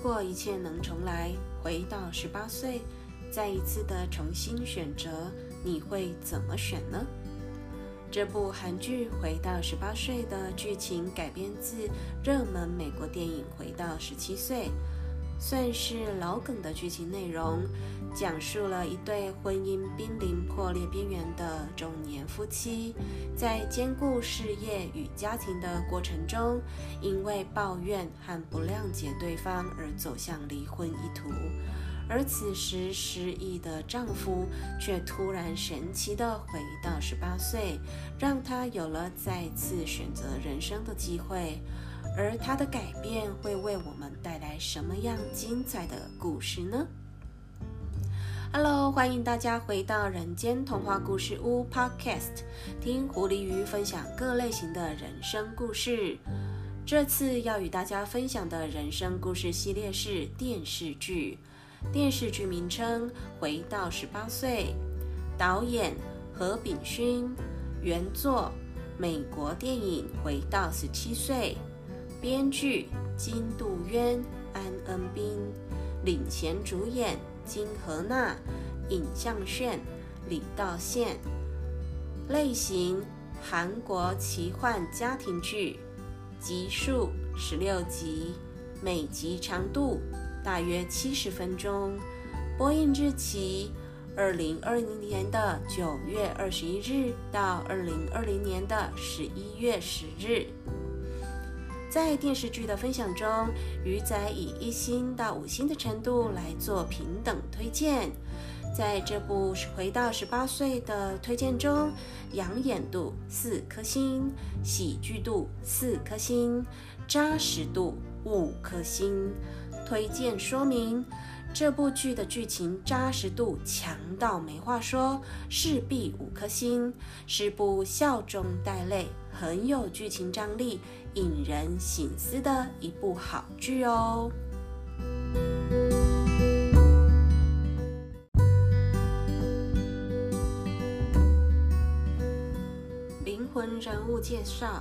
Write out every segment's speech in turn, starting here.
如果一切能重来，回到十八岁，再一次的重新选择，你会怎么选呢？这部韩剧《回到十八岁》的剧情改编自热门美国电影《回到十七岁》，算是老梗的剧情内容，讲述了一对婚姻濒临破裂边缘的中年夫妻，在兼顾事业与家庭的过程中，因为抱怨和不谅解对方而走向离婚一途。而此时失忆的丈夫却突然神奇地回到十八岁，让她有了再次选择人生的机会。而她的改变会为我们带来什么样精彩的故事呢？Hello，欢迎大家回到人间童话故事屋 Podcast，听狐狸鱼分享各类型的人生故事。这次要与大家分享的人生故事系列是电视剧。电视剧名称《回到十八岁》，导演何炳勋，原作美国电影《回到十七岁》，编剧金杜渊、安恩斌，领衔主演金荷娜、尹相炫、李道宪。类型韩国奇幻家庭剧，集数十六集，每集长度。大约七十分钟，播映日期二零二零年的九月二十一日到二零二零年的十一月十日。在电视剧的分享中，鱼仔以一星到五星的程度来做平等推荐。在这部《回到十八岁》的推荐中，养眼度四颗星，喜剧度四颗星，扎实度五颗星。推荐说明：这部剧的剧情扎实度强到没话说，势必五颗星，是部笑中带泪、很有剧情张力、引人醒思的一部好剧哦。灵魂人物介绍。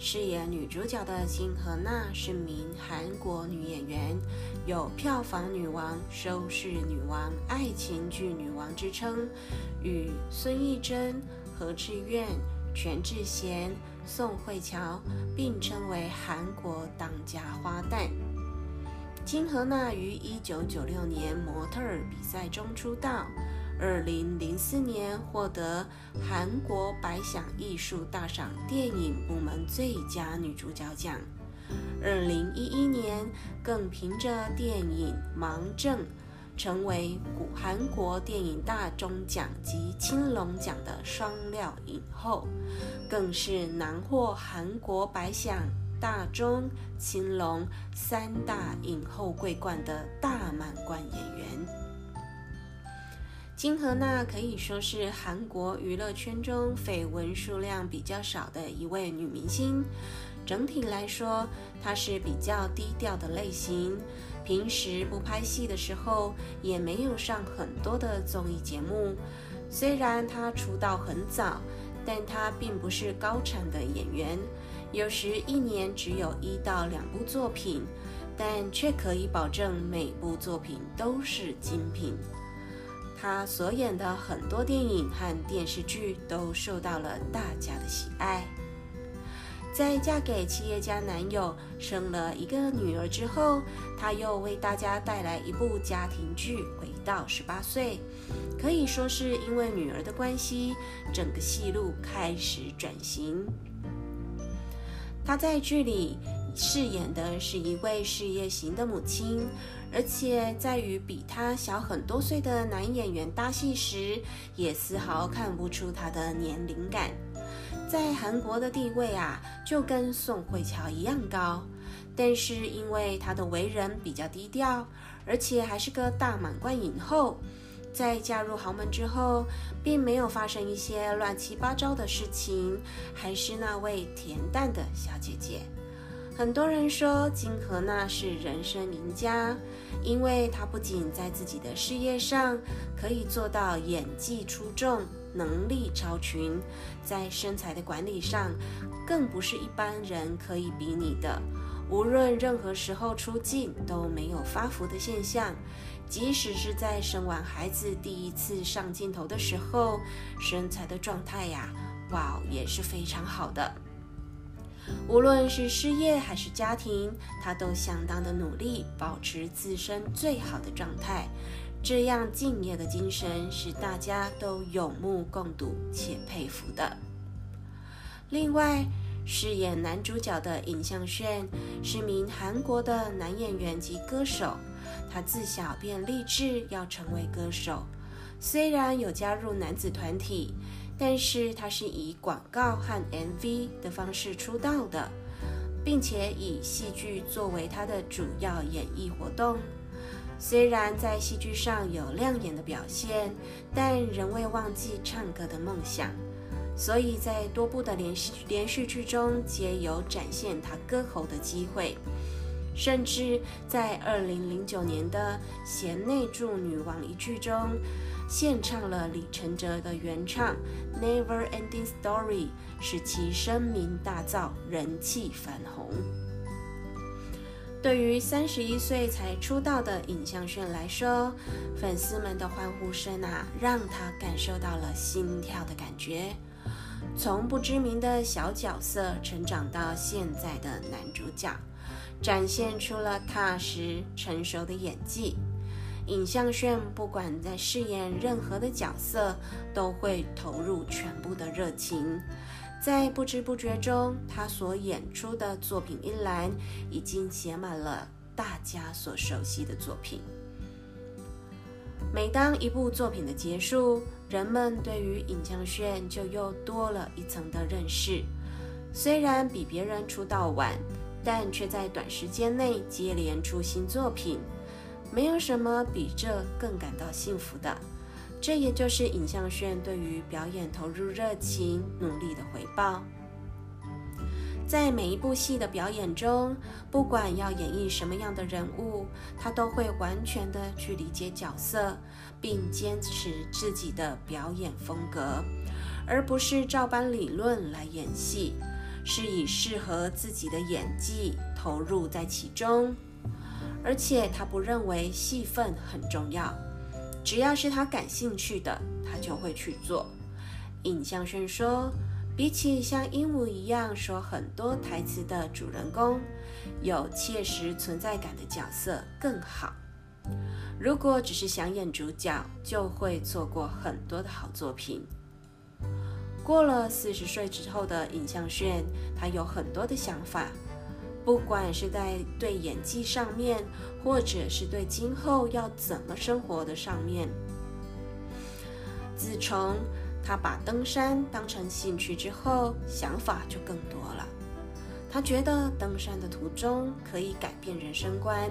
饰演女主角的金荷娜是名韩国女演员，有票房女王、收视女王、爱情剧女王之称，与孙艺珍、何志远、全智贤、宋慧乔并称为韩国当家花旦。金荷娜于一九九六年模特儿比赛中出道。二零零四年获得韩国百想艺术大赏电影部门最佳女主角奖。二零一一年更凭着电影《盲症》成为古韩国电影大钟奖及青龙奖的双料影后，更是囊获韩国百想、大钟、青龙三大影后桂冠的大满贯演员。金荷娜可以说是韩国娱乐圈中绯闻数量比较少的一位女明星。整体来说，她是比较低调的类型，平时不拍戏的时候也没有上很多的综艺节目。虽然她出道很早，但她并不是高产的演员，有时一年只有一到两部作品，但却可以保证每部作品都是精品。她所演的很多电影和电视剧都受到了大家的喜爱。在嫁给企业家男友、生了一个女儿之后，她又为大家带来一部家庭剧《回到十八岁》，可以说是因为女儿的关系，整个戏路开始转型。她在剧里饰演的是一位事业型的母亲。而且在与比他小很多岁的男演员搭戏时，也丝毫看不出他的年龄感。在韩国的地位啊，就跟宋慧乔一样高。但是因为她的为人比较低调，而且还是个大满贯影后，在嫁入豪门之后，并没有发生一些乱七八糟的事情，还是那位恬淡的小姐姐。很多人说金荷娜是人生赢家，因为她不仅在自己的事业上可以做到演技出众、能力超群，在身材的管理上更不是一般人可以比拟的。无论任何时候出镜都没有发福的现象，即使是在生完孩子第一次上镜头的时候，身材的状态呀，哇，也是非常好的。无论是事业还是家庭，他都相当的努力，保持自身最好的状态。这样敬业的精神是大家都有目共睹且佩服的。另外，饰演男主角的尹相炫是名韩国的男演员及歌手，他自小便立志要成为歌手。虽然有加入男子团体，但是他是以广告和 MV 的方式出道的，并且以戏剧作为他的主要演艺活动。虽然在戏剧上有亮眼的表现，但仍未忘记唱歌的梦想。所以在多部的连续连续剧中，皆有展现他歌喉的机会，甚至在二零零九年的《贤内助女王》一剧中，献唱了李承哲的原唱《Never Ending Story》，使其声名大噪，人气翻红。对于三十一岁才出道的尹相炫来说，粉丝们的欢呼声啊，让他感受到了心跳的感觉。从不知名的小角色成长到现在的男主角，展现出了踏实成熟的演技。尹相炫不管在饰演任何的角色，都会投入全部的热情。在不知不觉中，他所演出的作品一栏已经写满了大家所熟悉的作品。每当一部作品的结束，人们对于尹江炫就又多了一层的认识。虽然比别人出道晚，但却在短时间内接连出新作品，没有什么比这更感到幸福的。这也就是尹相炫对于表演投入热情、努力的回报。在每一部戏的表演中，不管要演绎什么样的人物，他都会完全的去理解角色，并坚持自己的表演风格，而不是照搬理论来演戏，是以适合自己的演技投入在其中。而且他不认为戏份很重要，只要是他感兴趣的，他就会去做。尹相轩说。比起像鹦鹉一样说很多台词的主人公，有切实存在感的角色更好。如果只是想演主角，就会错过很多的好作品。过了四十岁之后的尹相炫，他有很多的想法，不管是在对演技上面，或者是对今后要怎么生活的上面。自从他把登山当成兴趣之后，想法就更多了。他觉得登山的途中可以改变人生观，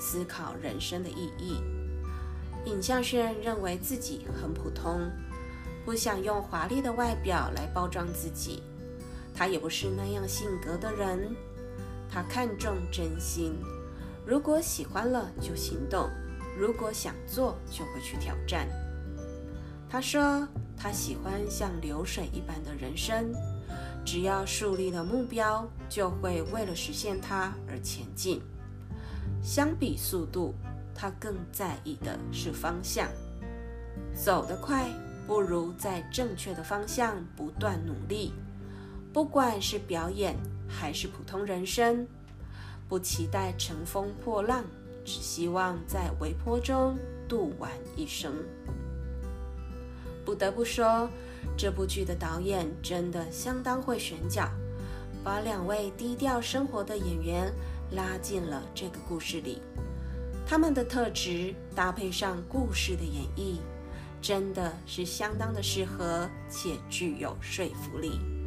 思考人生的意义。尹相炫认为自己很普通，不想用华丽的外表来包装自己。他也不是那样性格的人，他看重真心。如果喜欢了就行动，如果想做就会去挑战。他说。他喜欢像流水一般的人生，只要树立了目标，就会为了实现它而前进。相比速度，他更在意的是方向。走得快，不如在正确的方向不断努力。不管是表演还是普通人生，不期待乘风破浪，只希望在微波中度完一生。不得不说，这部剧的导演真的相当会选角，把两位低调生活的演员拉进了这个故事里。他们的特质搭配上故事的演绎，真的是相当的适合且具有说服力。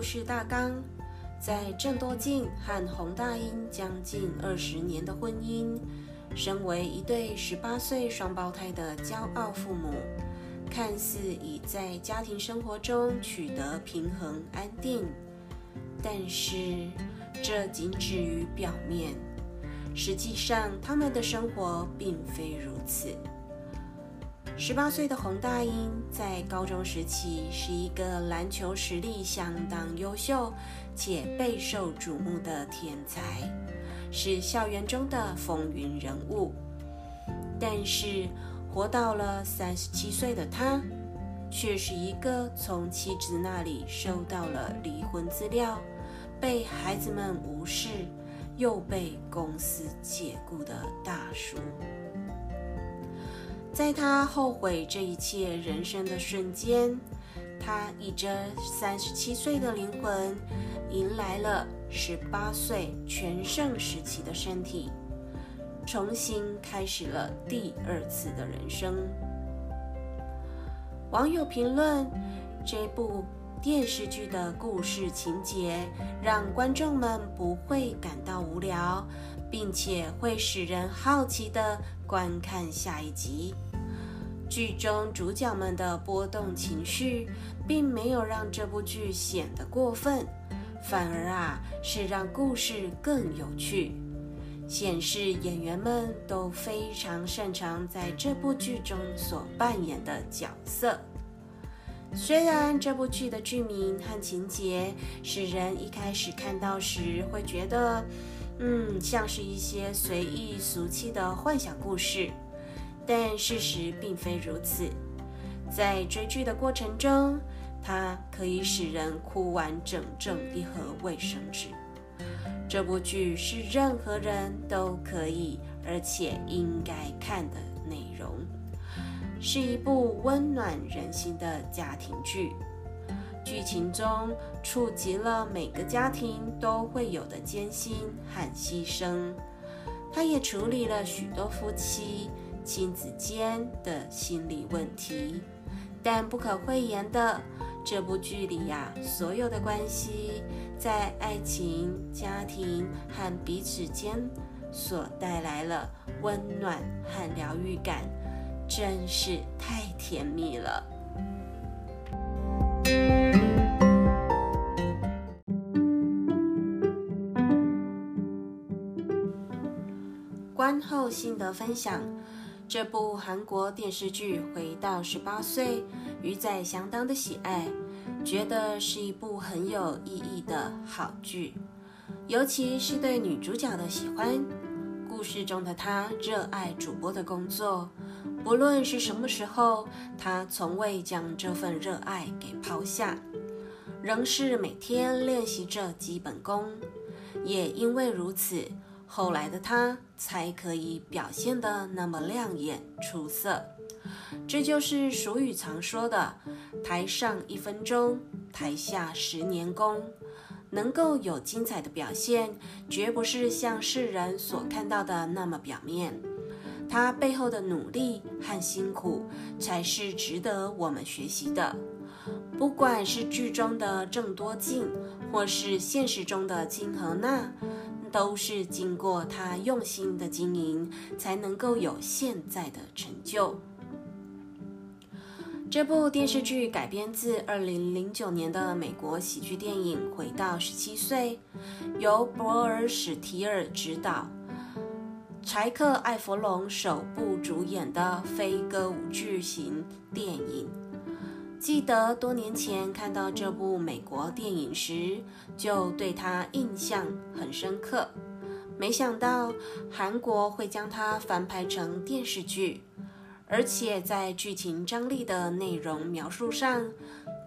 故事大纲。在郑多静和洪大英将近二十年的婚姻，身为一对十八岁双胞胎的骄傲父母，看似已在家庭生活中取得平衡安定，但是这仅止于表面，实际上他们的生活并非如此。十八岁的洪大英在高中时期是一个篮球实力相当优秀且备受瞩目的天才，是校园中的风云人物。但是，活到了三十七岁的他，却是一个从妻子那里收到了离婚资料，被孩子们无视，又被公司解雇的大叔。在他后悔这一切人生的瞬间，他以着三十七岁的灵魂，迎来了十八岁全盛时期的身体，重新开始了第二次的人生。网友评论：这部电视剧的故事情节让观众们不会感到无聊，并且会使人好奇的。观看下一集，剧中主角们的波动情绪，并没有让这部剧显得过分，反而啊是让故事更有趣，显示演员们都非常擅长在这部剧中所扮演的角色。虽然这部剧的剧名和情节使人一开始看到时会觉得。嗯，像是一些随意俗气的幻想故事，但事实并非如此。在追剧的过程中，它可以使人哭完整整一盒卫生纸。这部剧是任何人都可以而且应该看的，是一部温暖人心的家庭剧。剧情中触及了每个家庭都会有的艰辛和牺牲，它也处理了许多夫妻、亲子间的心理问题。但不可讳言的，这部剧里呀，所有的关系在爱情、家庭和彼此间所带来了温暖和疗愈感，真是太甜蜜了。观后心得分享：这部韩国电视剧《回到十八岁》，鱼仔相当的喜爱，觉得是一部很有意义的好剧，尤其是对女主角的喜欢。故事中的她热爱主播的工作，不论是什么时候，她从未将这份热爱给抛下，仍是每天练习着基本功。也因为如此。后来的他才可以表现得那么亮眼出色，这就是俗语常说的“台上一分钟，台下十年功”。能够有精彩的表现，绝不是像世人所看到的那么表面，他背后的努力和辛苦才是值得我们学习的。不管是剧中的郑多静，或是现实中的金和娜。都是经过他用心的经营，才能够有现在的成就。这部电视剧改编自二零零九年的美国喜剧电影《回到十七岁》，由博尔·史提尔执导，柴克·艾弗隆首部主演的非歌舞剧型电影。记得多年前看到这部美国电影时，就对他印象很深刻。没想到韩国会将它翻拍成电视剧，而且在剧情张力的内容描述上，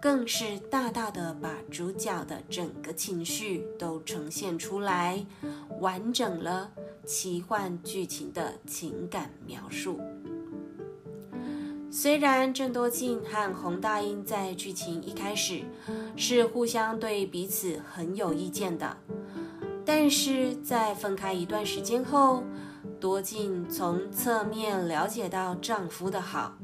更是大大的把主角的整个情绪都呈现出来，完整了奇幻剧情的情感描述。虽然郑多静和洪大英在剧情一开始是互相对彼此很有意见的，但是在分开一段时间后，多静从侧面了解到丈夫的好，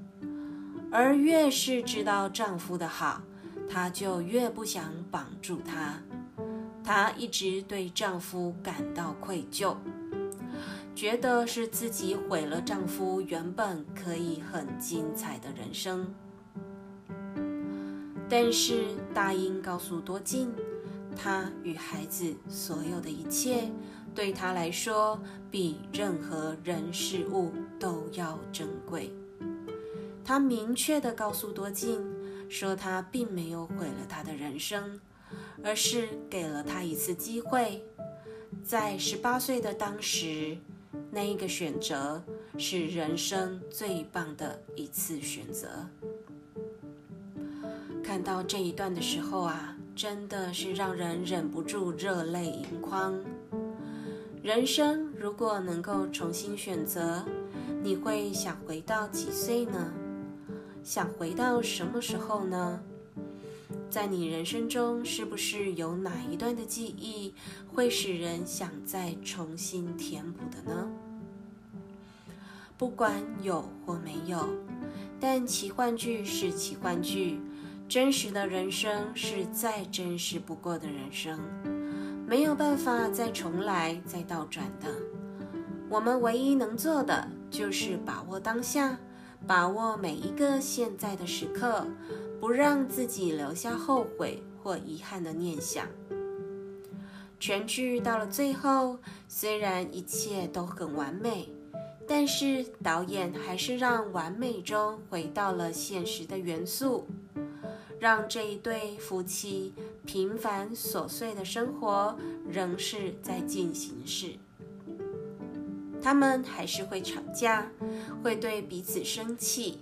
而越是知道丈夫的好，她就越不想绑住他。她一直对丈夫感到愧疚。觉得是自己毁了丈夫原本可以很精彩的人生，但是大英告诉多金，她与孩子所有的一切，对她来说比任何人事物都要珍贵。他明确地告诉多金，说他并没有毁了他的人生，而是给了他一次机会。在十八岁的当时，那一个选择是人生最棒的一次选择。看到这一段的时候啊，真的是让人忍不住热泪盈眶。人生如果能够重新选择，你会想回到几岁呢？想回到什么时候呢？在你人生中，是不是有哪一段的记忆会使人想再重新填补的呢？不管有或没有，但奇幻剧是奇幻剧，真实的人生是再真实不过的人生，没有办法再重来、再倒转的。我们唯一能做的就是把握当下，把握每一个现在的时刻。不让自己留下后悔或遗憾的念想。全剧到了最后，虽然一切都很完美，但是导演还是让完美中回到了现实的元素，让这一对夫妻平凡琐碎的生活仍是在进行时。他们还是会吵架，会对彼此生气。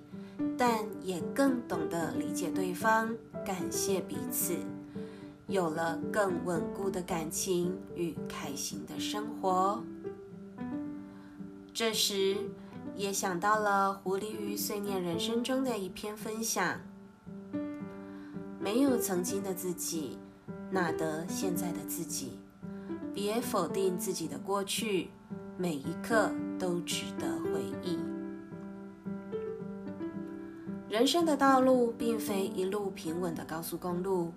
但也更懂得理解对方，感谢彼此，有了更稳固的感情与开心的生活。这时，也想到了《狐狸鱼碎念人生》中的一篇分享：没有曾经的自己，哪得现在的自己？别否定自己的过去，每一刻都值得回忆。人生的道路并非一路平稳的高速公路，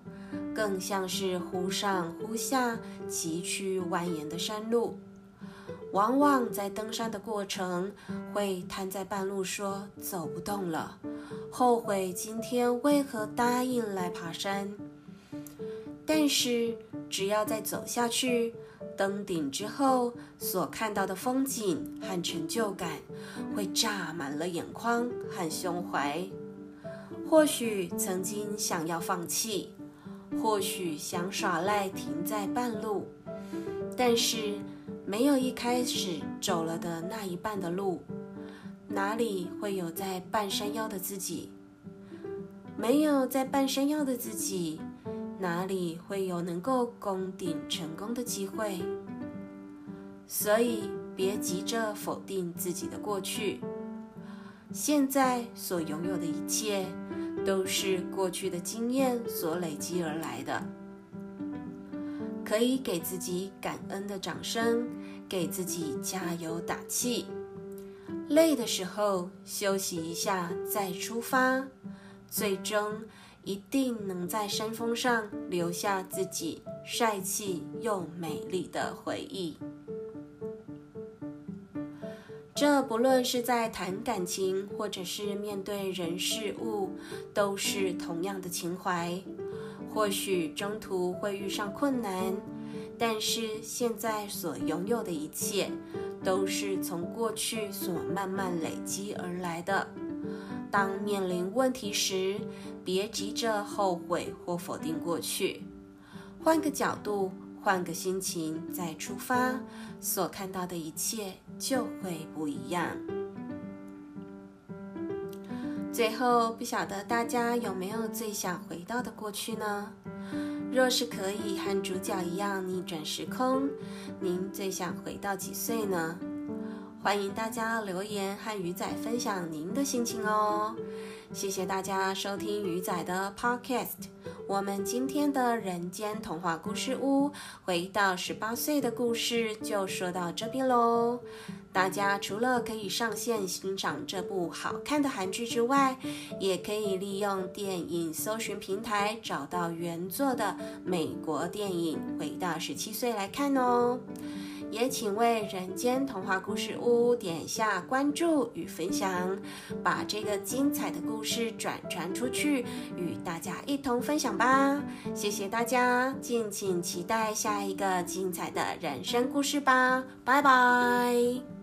更像是忽上忽下、崎岖蜿蜒的山路。往往在登山的过程，会瘫在半路说走不动了，后悔今天为何答应来爬山。但是只要再走下去，登顶之后所看到的风景和成就感，会炸满了眼眶和胸怀。或许曾经想要放弃，或许想耍赖停在半路，但是没有一开始走了的那一半的路，哪里会有在半山腰的自己？没有在半山腰的自己，哪里会有能够攻顶成功的机会？所以别急着否定自己的过去，现在所拥有的一切。都是过去的经验所累积而来的，可以给自己感恩的掌声，给自己加油打气。累的时候休息一下再出发，最终一定能在山峰上留下自己帅气又美丽的回忆。这不论是在谈感情，或者是面对人事物，都是同样的情怀。或许中途会遇上困难，但是现在所拥有的一切，都是从过去所慢慢累积而来的。当面临问题时，别急着后悔或否定过去，换个角度。换个心情再出发，所看到的一切就会不一样。最后，不晓得大家有没有最想回到的过去呢？若是可以和主角一样逆转时空，您最想回到几岁呢？欢迎大家留言和鱼仔分享您的心情哦。谢谢大家收听鱼仔的 Podcast。我们今天的人间童话故事屋，回到十八岁的故事就说到这边喽。大家除了可以上线欣赏这部好看的韩剧之外，也可以利用电影搜寻平台找到原作的美国电影《回到十七岁》来看哦。也请为人间童话故事屋点下关注与分享，把这个精彩的故事转传出去，与大家一同分享吧！谢谢大家，敬请期待下一个精彩的人生故事吧！拜拜。